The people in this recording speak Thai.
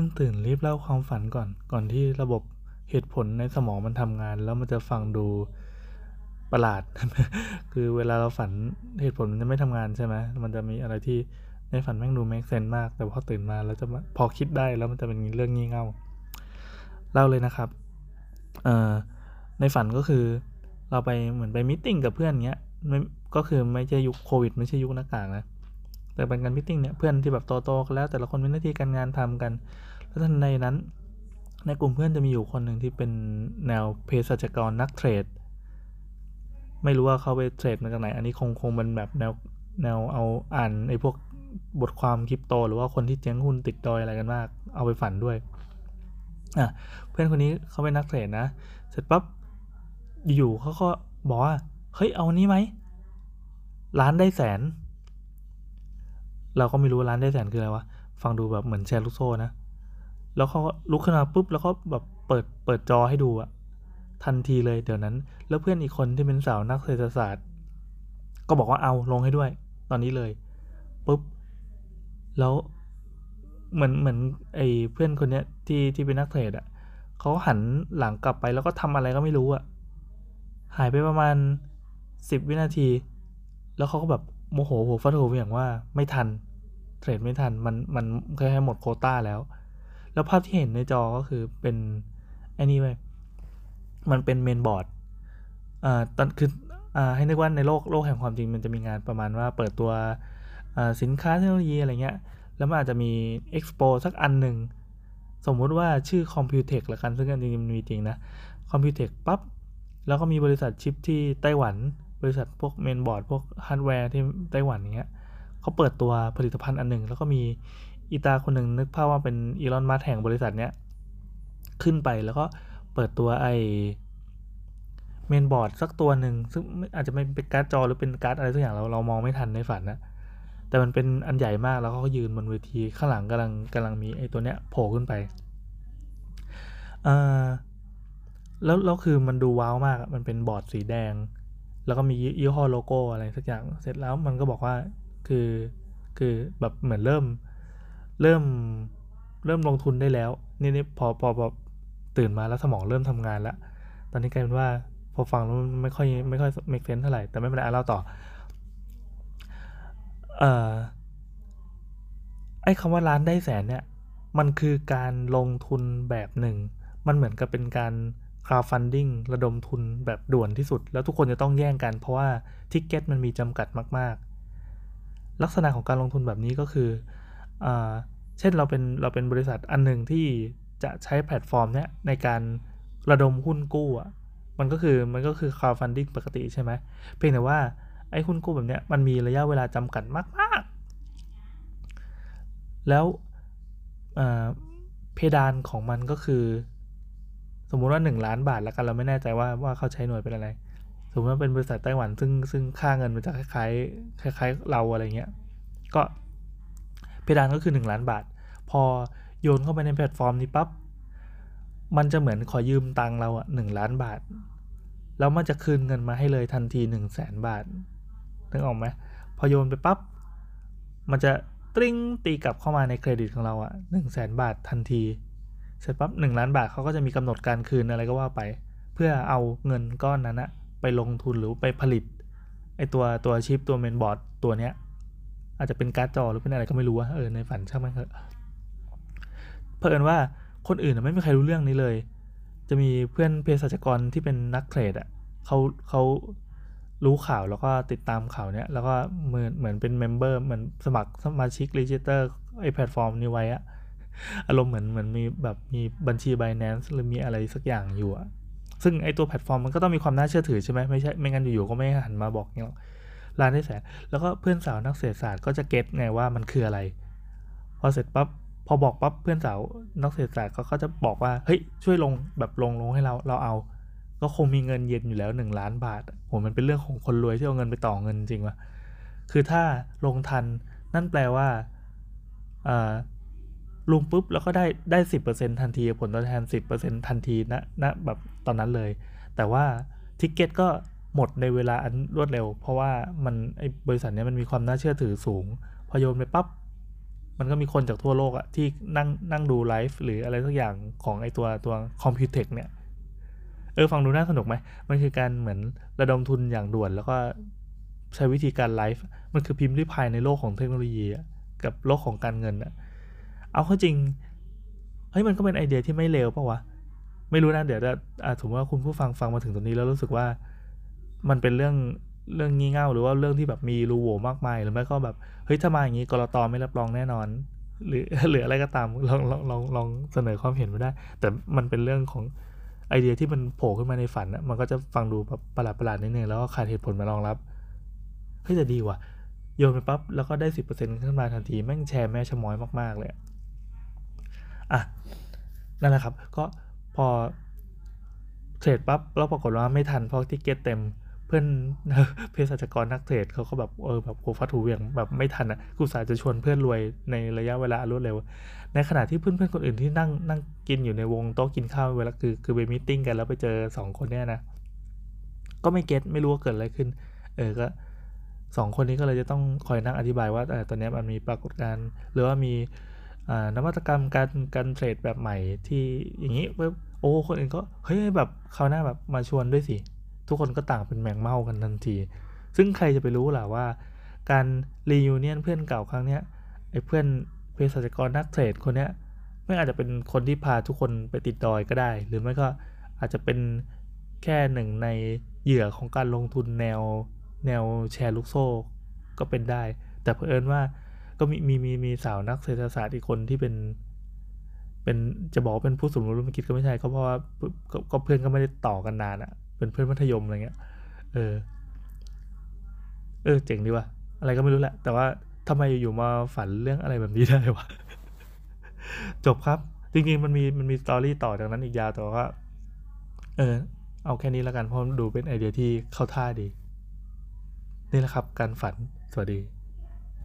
พิ่งตื่นรีบเล่าความฝันก่อน ก่อนที่ระบบเหตุผลในสมองมันทำงาน แล้วมันจะฟังดูประหลาด คือเวลาเราฝันเหตุผลมันจะไม่ทำงานใช่ไหมมันจะมีอะไรที่ในฝันแม่งดูแม็กเซนมาก แต่พอตื่นมาแล้วจะพอคิดได้แล้วมันจะเป็นเรื่องงี่เง่าเล่าเลยนะครับในฝันก็คือเราไปเหมือนไปมิ팅กับเพื่อนเงี้ยก็คือไม่ใช่ยุคโควิด ไม่ใช่ยุคหน้ากากนะ แต่เป็นการมิ팅เนี่ยเพื่อนที่แบบโตๆกันแล้ว แต่ละคนมีหน้าที่การงานทำกัน แล้วทันในนั้น ในกลุ่มเพื่อนจะมีอยู่คนหนึ่งที่เป็นแนวเภสัชกรนักเทรด ไม่รู้ว่าเขาไปเทรดมาจากไหน อันนี้คงคงเป็นแบบแนวแนวเอาอ่านไอ้พวกบทความคริปโต หรือว่าคนที่เจ๊งหุ้นติดดอยอะไรกันมาก เอาไปฝันด้วยอะเพื่อนคนนี้เขาเป็นนักเทรดนะ เสร็จปั๊บอยู่เขาก็บอกว่า เฮ้ยเอานี้ไหมล้านได้แสน เราก็ไม่รู้ล้านได้แสนคืออะไรวะ ฟังดูแบบเหมือนแชร์ลูกโซ่นะ แล้วเขาลุกขึ้นมาปุ๊บแล้วก็แบบเปิดเปิดจอให้ดูอะทันทีเลยเดี๋ยวนั้น แล้วเพื่อนอีกคนที่เป็นสาวนักเศรษฐศาสตร์ ก็บอกว่าเอาลงให้ด้วย ตอนนี้เลยปุ๊บแล้วเหมือนเหมือนไอ้เพื่อนคนเนี้ยที่ที่เป็นนักเทรดอะเขาหันหลังกลับไปแล้วก็ทำอะไรก็ไม่รู้อะหายไปประมาณสิบวินาที แล้วเขาก็แบบ โมโหหัวฟัดหัวอย่างว่าไม่ทัน เทรดไม่ทัน มันมันแค่หมดโคต้าแล้ว แล้วภาพที่เห็นในจอก็คือเป็นไอ้นี่ไปมันเป็นเมนบอร์ดอ่าตอนคืออ่าให้นึกว่าในโลกโลกแห่งความจริงมันจะมีงานประมาณว่าเปิดตัวอ่าสินค้าเทคโนโลยีอะไรเงี้ย แล้วมันอาจจะมีเอ็กซ์โปสักอันหนึ่งสมมุติว่าชื่อ Computex ละกันซึ่งอันนี้มันมีจริงนะ Computex ปั๊บแล้วก็มีบริษัทชิปที่ไต้หวัน บริษัทพวกเมนบอร์ดพวกฮาร์ดแวร์ที่ไต้หวันเงี้ยเขาเปิดตัวผลิตภัณฑ์อันหนึ่ง แล้วก็มีอีตาคนหนึ่งนึกภาพว่าเป็นอีลอนมัสก์แห่งบริษัทเนี้ยขึ้นไปแล้วก็เปิดตัวไอเมนบอร์ดสักตัวหนึ่งซึ่งอาจจะไม่เป็นการ์ดจอหรือเป็นการ์ดอะไรสักอย่างเราเรามองไม่ทันในฝันนะแต่มันเป็นอันใหญ่มากแล้วเขาก็ยืนบนเวทีข้างหลังกำลังกำลังมีไอ้ตัวเนี้ยโผล่ขึ้นไปอ่าแล้วแล้วคือมันดูว้าวมากมันเป็นบอร์ดสีแดง แล้วก็มียี่ห้อโลโก้อะไรสักอย่างเสร็จแล้วมันก็บอกว่าคือคือแบบเหมือนเริ่มเริ่มเริ่มลงทุนได้แล้วนี่นี่พอพอพอตื่นมาแล้วสมองเริ่มทำงานแล้วตอนนี้กลายเป็นว่าพอฟังแล้วไม่ค่อยไม่ค่อย make sense เท่าไหร่แต่ไม่เป็นไรเล่าต่อเอ่อไอ้คำว่าล้านได้แสนเนี่ย มันคือการลงทุนแบบหนึ่ง มันเหมือนกับเป็นการ crowdfunding ระดมทุนแบบด่วนที่สุด แล้วทุกคนจะต้องแย่งกันเพราะว่า ticket มันมีจำกัดมาก ๆ ลักษณะของการลงทุนแบบนี้ก็คืออเช่นเราเป็นเราเป็นบริษัทอันหนึ่งที่จะใช้แพลตฟอร์มเนี้ยในการระดมหุ้นกู้อะมันก็คือมันก็คือ crowdfunding ปกติใช่ไหมเพียงแต่ว่าไอ้หุ้นกู้แบบเนี้ยมันมีระยะเวลาจำกัดมาก ๆ แล้วเพดานของมันก็คือ สมมุติว่า 1 ล้านบาทแล้วกันเราไม่แน่ใจว่าว่าเขาใช้หน่วยเป็นอะไร สมมติว่าเป็นบริษัทไต้หวันซึ่งซึ่งค่าเงินมันจะคล้ายๆคล้ายๆเราอะไรเงี้ยก็เพดานก็คือ 1 ล้านบาท พอโยนเข้าไปในแพลตฟอร์มนี้ปั๊บมันจะเหมือนขอยืมตังเราอะหนึ่งล้านบาท แล้วมันจะคืนเงินมาให้เลยทันที1 0 0 0 0แสนบาทนึกออกไหมพอโยนไปปับ๊บมันจะตริ้งตีกลับเข้ามาในเครดิตของเราอะหนึ่งแสนบาททันที เสร็จปั๊บหนึ่งล้านบาทเขาก็จะมีกำหนดการคืนอะไรก็ว่าไป เพื่อเอาเงินก้อนนั้นอะไปลงทุนหรือไปผลิตไอตัวตัวชิปตัวเมนบอร์ดตัวเนี้ยอาจจะเป็นการ์ดจอหรือเป็นอะไรก็ไม่รู้ว่าเออในฝันช่างมันเถอะเพิ่นว่าคนอื่นไม่มีใครรู้เรื่องนี้เลย จะมีเพื่อนเภสัชกรที่เป็นนักเทรดอะเขาเขารู้ข่าวแล้วก็ติดตามข่าวเนี้ยแล้วก็เหมือนเหมือนเป็น member เหมือนสมัครสมาชิก register ไอแพลตฟอร์มนี้ไว้อะ อารมณ์เหมือนเหมือนมีแบบมีบัญชี Binance หรือมีอะไรสักอย่างอยู่อะซึ่งไอตัวแพลตฟอร์มมันก็ต้องมีความน่าเชื่อถือใช่ไหมไม่ใช่ไม่งั้นอยู่ๆก็ไม่หันมาบอกเงี้ยร้านได้แสนแล้วก็เพื่อนสาวนักเศรษฐศาสตร์ก็จะเก็ตไงว่ามันคืออะไร พอเสร็จปั๊บพอบอกปั๊บเพื่อนสาวนักเศรษฐศาสตร์เขาก็จะบอกว่าเฮ้ยช่วยลงแบบลงลงให้เราเราเอา ก็คงมีเงินเย็นอยู่แล้วหนึ่งล้านบาทโหมันเป็นเรื่องของคนรวยที่เอาเงินไปต่อเงินจริงวะคือถ้าลงทันนั่นแปลว่า ลงปุ๊บแล้วก็ได้ได้สิบเปอร์เซ็นทันที ผลตอบแทนสิบเปอร์เซ็นทันทีนะนะแบบตอนนั้นเลย แต่ว่า ticket ก็หมดในเวลาอันรวดเร็ว เพราะว่ามันไอ้บริษัทนี้มันมีความน่าเชื่อถือสูง พอโยนไปปั๊บมันก็มีคนจากทั่วโลกอะที่นั่งนั่งดูไลฟ์หรืออะไรสักอย่างของไอตัวตัว Computex เนี่ย เออฟังดูน่าสนุกไหม มันคือการเหมือนระดมทุนอย่างด่วนแล้วก็ใช้วิธีการไลฟ์ มันคือพิมรี่พายในโลกของเทคโนโลยีกับโลกของการเงินอะ เอาเข้าจริงเฮ้ยมันก็เป็นไอเดียที่ไม่เลวป่าวะไม่รู้นะเดี๋ยวจะถือว่าคุณผู้ฟังฟังมาถึงตรงนี้แล้วรู้สึกว่ามันเป็นเรื่องเรื่องงี่เง่าหรือว่าเรื่องที่แบบมีรูโหว่มากมายหรือไม่ก็แบบเฮ้ยถ้ามาอย่างนี้กรตไม่รับรองแน่นอน หรือหรืออะไรก็ตามลองลองลองลองเสนอความเห็นมาได้ แต่มันเป็นเรื่องของไอเดียที่มันโผล่ขึ้นมาในฝันอะมันก็จะฟังดูแบบประหลาดประหลาดนิดนึงแล้วก็ขาดเหตุผลมารองรับเฮ้ยแต่ดีว่ะโยนไปปั๊บแล้วก็ได้สิบเปอร์เซ็นต์ขึ้นมาทันทีแม่งแชร์แม่ชะม้อยมากๆเลย อะนั่นแหละครับ ก็พอเทรดปั๊บแล้วปรากฏว่าไม่ทันเพราะที่เก็ตเต็มเพื่อนเภสัชกรนักเทรดเขาก็แบบเออแบบโคฟัดถูเวียงแบบไม่ทันอะกูสาจะชวนเพื่อนรวยในระยะเวลารวดเร็ว ในขณะที่เพื่อนเพื่อนคนอื่นที่นั่งนั่งกินอยู่ในวงโต๊ะกินข้าวเวลาคือคือไปมิ팅กันแล้วไปเจอสองคนเนี้ยนะ ก็ไม่เก็ตไม่รู้ว่าเกิดอะไรขึ้น เออก็สองคนนี้ก็เลยจะต้องคอยนั่งอธิบายว่าตอนนี้มันมีปรากฏการณ์หรือว่ามี นวัตกรรมการการเทรดแบบใหม่ที่อย่างนี้โอ้คนอื่นก็เฮ้ยแบบเขาวหน้าแบบมาชวนด้วยสิ ทุกคนก็ต่างเป็นแมงเม่ากันทันที ซึ่งใครจะไปรู้ล่ะว่า การรียูเนียนเพื่อนเก่าครั้งเนี้ยไอ้เพื่อนเภสัชกรนักเทรดคนเนี้ยไม่อาจจะเป็นคนที่พาทุกคนไปติดดอยก็ได้ หรือไม่ก็อาจจะเป็นแค่หนึ่งในเหยื่อของการลงทุนแนวแนวแชร์ลูกโซ่ก็เป็นได้ แต่เผอิญว่า ก็มีมีมีมีสาวนักเศรษฐศาสตร์อีกคนที่เป็น เป็นจะบอกเป็นผู้สมรู้ร่วมคิดก็ไม่ใช่ก็เพราะว่าก็เพื่อนก็ไม่ได้ต่อกันนานอะ่ะ เป็นเพื่อนมัธยมอะไรเงี้ย เออ เออ เจ๋งดีว่ะอะไรก็ไม่รู้แหละ แต่ว่าทำไมอยู่มาฝันเรื่องอะไรแบบนี้ได้วะ จบครับ จริงๆมันมีมันมีสตอรี่ต่อจากนั้นอีกยาวแต่ว่าเออ เอาแค่นี้แล้วกันเพราะดูเป็นไอเดียที่เข้าท่าดี นี่แหละครับ การฝันสวัสดี